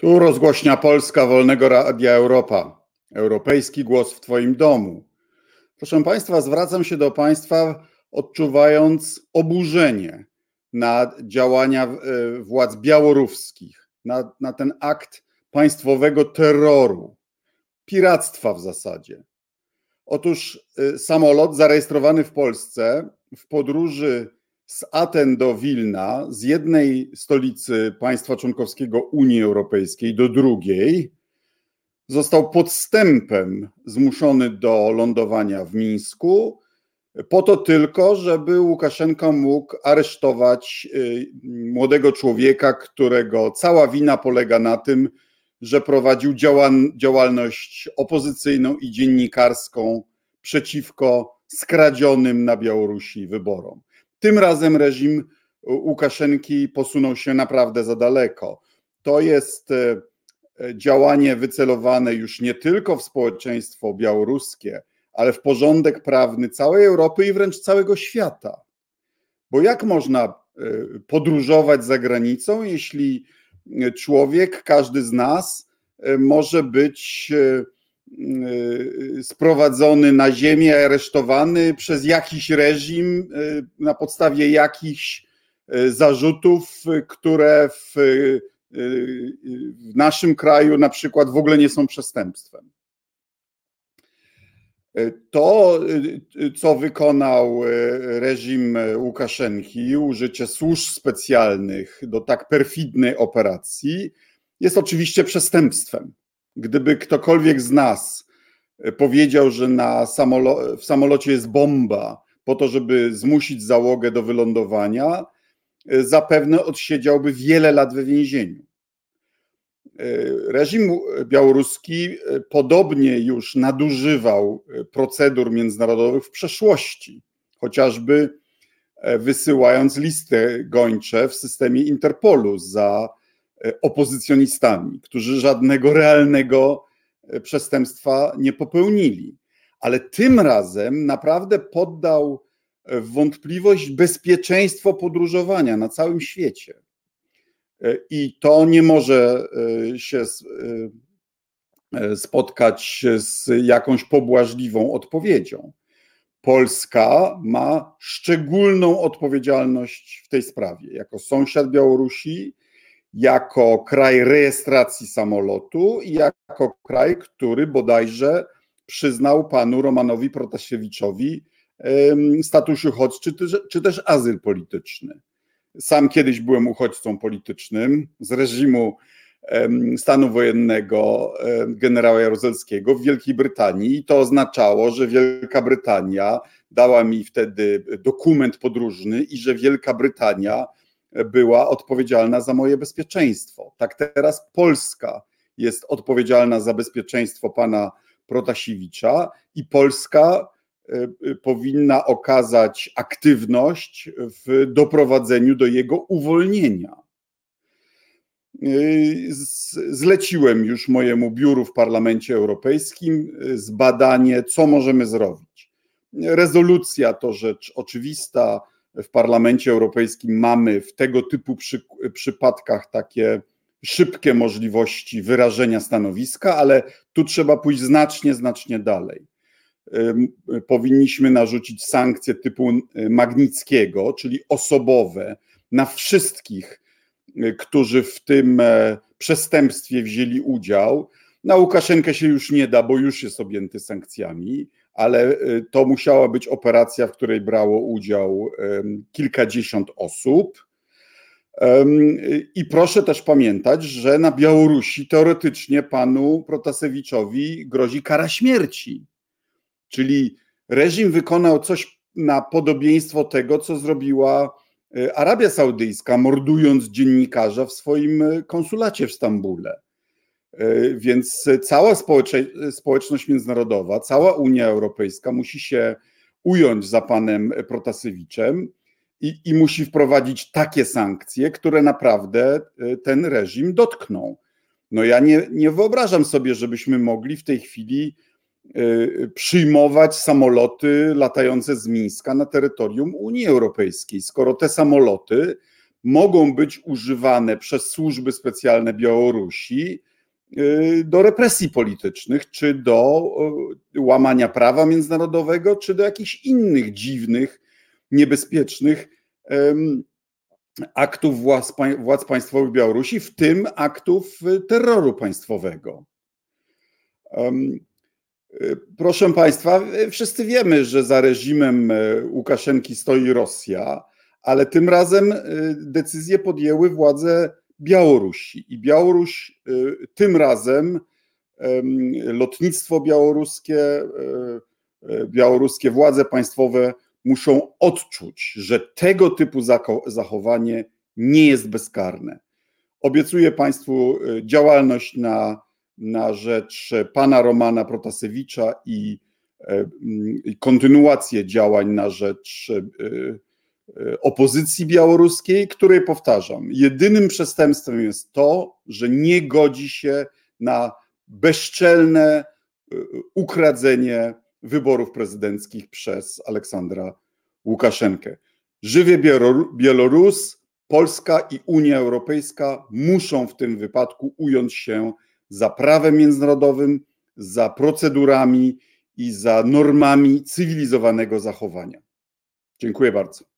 Tu rozgłośnia Polska Wolnego Radia Europa. Europejski głos w Twoim domu. Proszę Państwa, zwracam się do Państwa, odczuwając oburzenie na działania e, władz białoruskich, na, na ten akt państwowego terroru, piractwa w zasadzie. Otóż e, samolot zarejestrowany w Polsce w podróży z Aten do Wilna, z jednej stolicy państwa członkowskiego Unii Europejskiej do drugiej, został podstępem zmuszony do lądowania w Mińsku, po to tylko, żeby Łukaszenka mógł aresztować y, młodego człowieka, którego cała wina polega na tym, że prowadził działalność opozycyjną i dziennikarską przeciwko skradzionym na Białorusi wyborom. Tym razem reżim Łukaszenki posunął się naprawdę za daleko. To jest e, działanie wycelowane już nie tylko w społeczeństwo białoruskie, ale w porządek prawny całej Europy i wręcz całego świata. Bo jak można e, podróżować za granicą, jeśli człowiek, każdy z nas, e, może być sprowadzony na ziemię, aresztowany przez jakiś reżim y, na podstawie jakichś y, zarzutów, które w, w naszym kraju na przykład w ogóle nie są przestępstwem. To, co wykonał reżim Łukaszenki, użycie służb specjalnych do tak perfidnej operacji, jest oczywiście przestępstwem. Gdyby ktokolwiek z nas e, powiedział, że na samolo w samolocie jest bomba po to, żeby zmusić załogę do wylądowania, e, zapewne odsiedziałby wiele lat we więzieniu. E, reżim białoruski podobnie już nadużywał procedur międzynarodowych w przeszłości, chociażby wysyłając listy gończe w systemie Interpolu za opozycjonistami, którzy żadnego realnego e, przestępstwa nie popełnili. Ale tym razem naprawdę poddał e, wątpliwość bezpieczeństwo podróżowania na całym świecie. I to nie może się spotkać z jakąś pobłażliwą odpowiedzią. Polska ma szczególną odpowiedzialność w tej sprawie. Jako sąsiad Białorusi, jako kraj rejestracji samolotu i jako kraj, który bodajże przyznał panu Romanowi Protasiewiczowi status uchodźczy czy, też azyl polityczny. Sam kiedyś byłem uchodźcą politycznym z reżimu stanu wojennego generała Jaruzelskiego w Wielkiej Brytanii i to oznaczało, że Wielka Brytania dała mi wtedy dokument podróżny i że Wielka Brytania była odpowiedzialna za moje bezpieczeństwo. Tak teraz Polska jest odpowiedzialna za bezpieczeństwo pana Protasiewicza i Polska e, e, powinna okazać aktywność w doprowadzeniu do jego uwolnienia. E, zleciłem już mojemu biuru w Parlamencie Europejskim zbadanie, co możemy zrobić. Rezolucja to rzecz oczywista, w Parlamencie Europejskim mamy w tego typu przy, przypadkach takie szybkie możliwości wyrażenia stanowiska, ale tu trzeba pójść znacznie, znacznie dalej. Powinniśmy narzucić sankcje typu Magnickiego, czyli osobowe, na wszystkich, y, którzy w tym e, przestępstwie wzięli udział. Na Łukaszenkę się już nie da, bo już jest objęty sankcjami ale y, to musiała być operacja, w której brało udział kilkadziesiąt osób. I proszę też pamiętać, że na Białorusi teoretycznie panu Protasewiczowi grozi kara śmierci. Czyli reżim wykonał coś na podobieństwo tego, co zrobiła y, Arabia Saudyjska, mordując dziennikarza w swoim y, konsulacie w Stambule. E, więc cała społeczność międzynarodowa, cała Unia Europejska musi się ująć za panem Protasewiczem i, i musi wprowadzić takie sankcje, które naprawdę e, ten reżim dotkną. No ja nie, nie wyobrażam sobie, żebyśmy mogli w tej chwili e, przyjmować samoloty latające z Mińska na terytorium Unii Europejskiej, skoro te samoloty mogą być używane przez służby specjalne Białorusi do represji politycznych, czy do y, łamania prawa międzynarodowego, czy do jakichś innych dziwnych, niebezpiecznych aktów władz, władz państwowych Białorusi, w tym aktów terroru państwowego. Proszę Państwa, wszyscy wiemy, że za reżimem e, Łukaszenki stoi Rosja, ale tym razem decyzję podjęły władze Białorusi. I Białoruś e, tym razem, lotnictwo białoruskie, białoruskie władze państwowe muszą odczuć, że tego typu zachowanie nie jest bezkarne. Obiecuję Państwu działalność na na rzecz pana Romana Protasewicza i, i kontynuację działań na rzecz opozycji białoruskiej, której powtarzam, jedynym przestępstwem jest to, że nie godzi się na bezczelne ukradzenie wyborów prezydenckich przez Aleksandra Łukaszenkę. Żywie Białorus, Polska i Unia Europejska muszą w tym wypadku ująć się za prawem międzynarodowym, za procedurami i za normami cywilizowanego zachowania. Dziękuję bardzo.